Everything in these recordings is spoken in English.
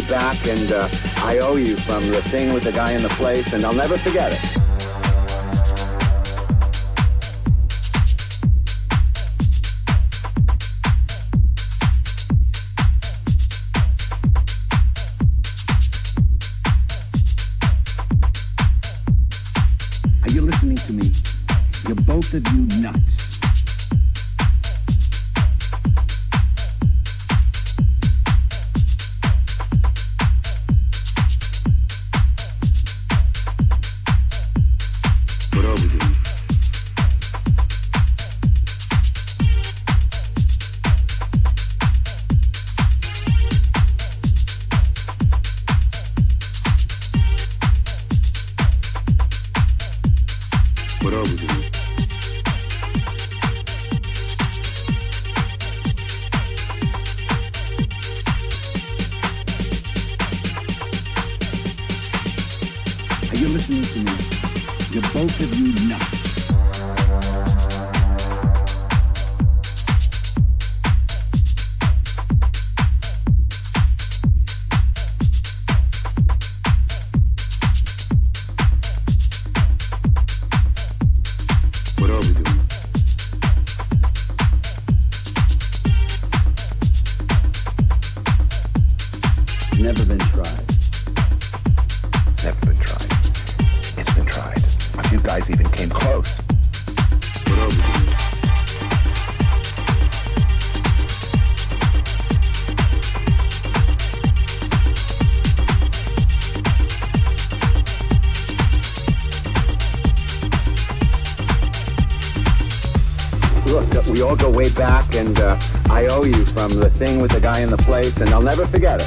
way back, and uh, I owe you from the thing with the guy in the place, and I'll never forget it. Are you listening to me? You're both of you nuts. I'll never forget.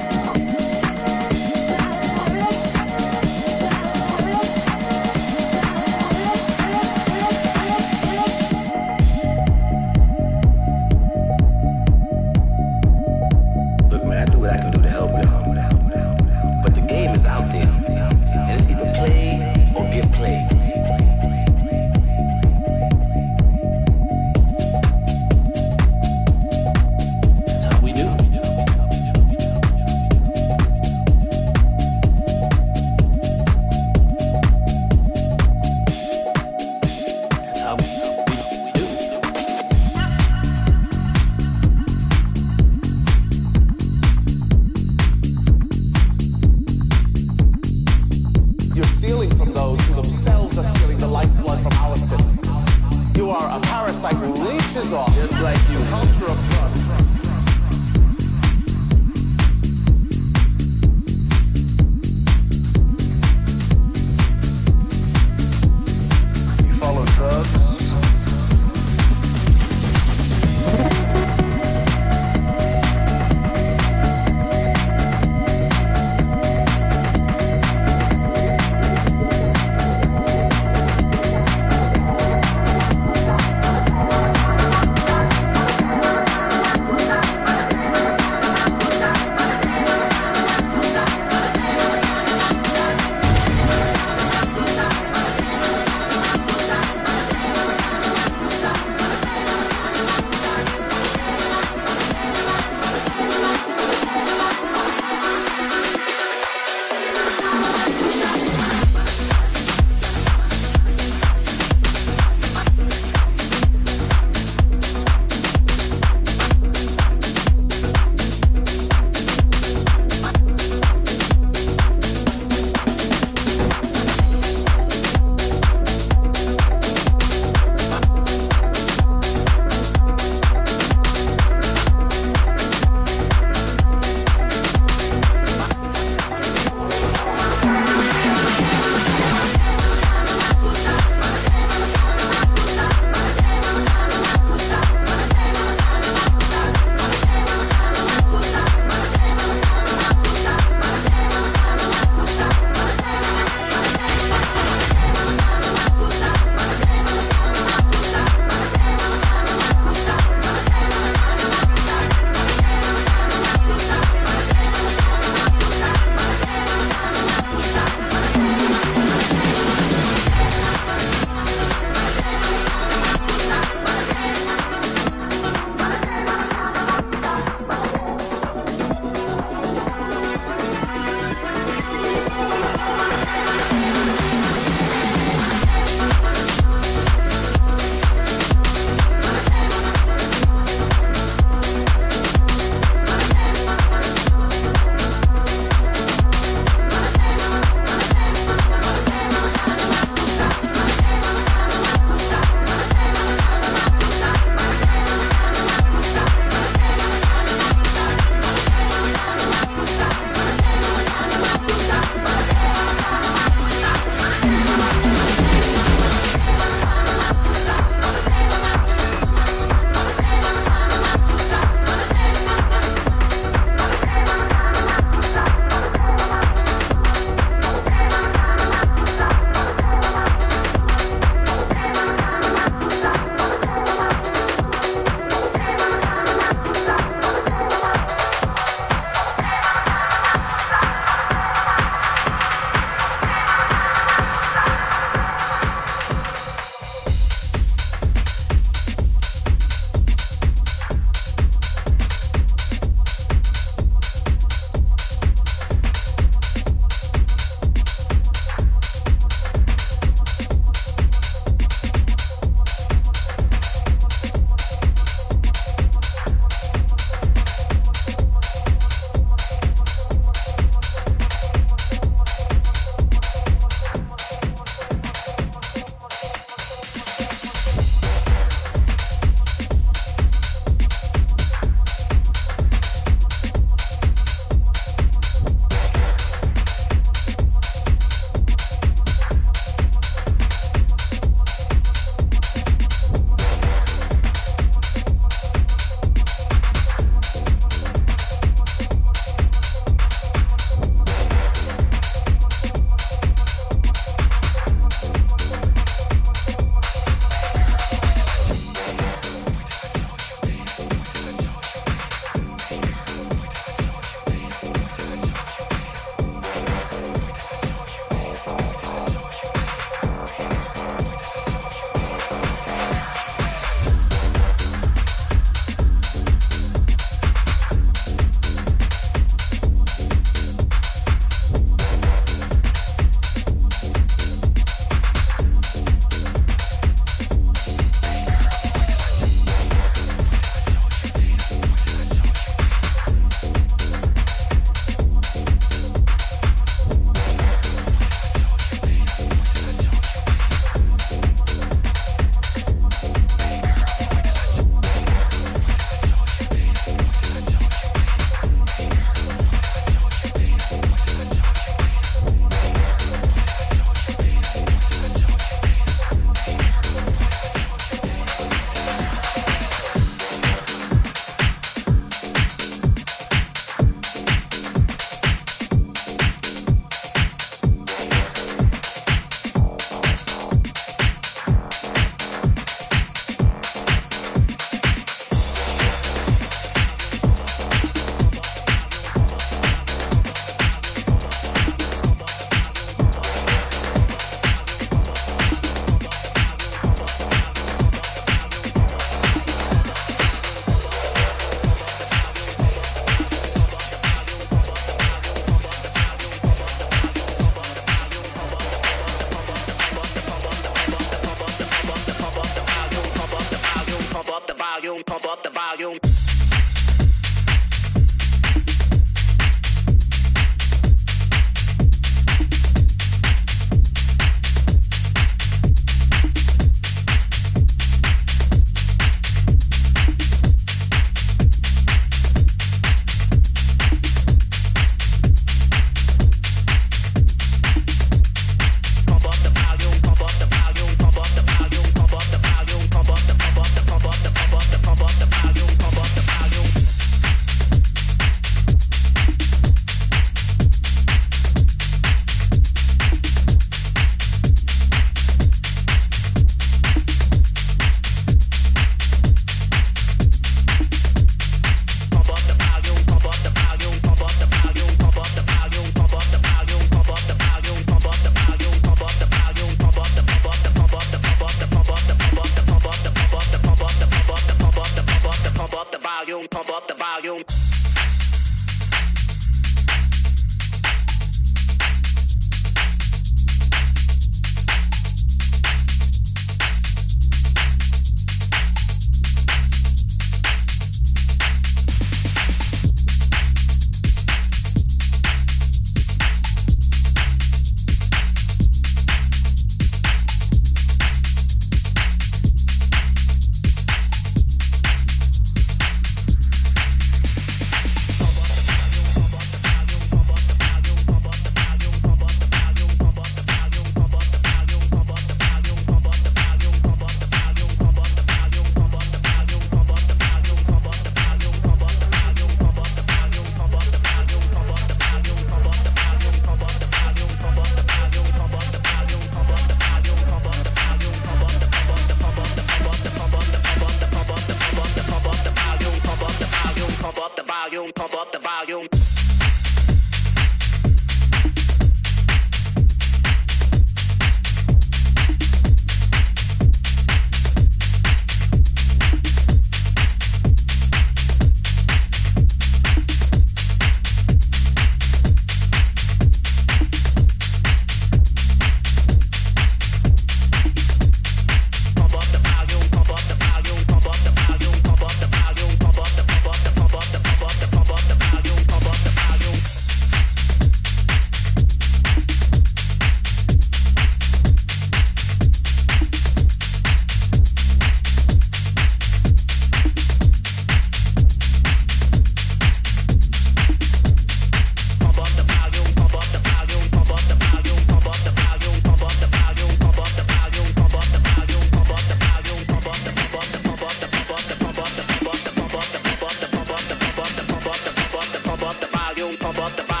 up the volume.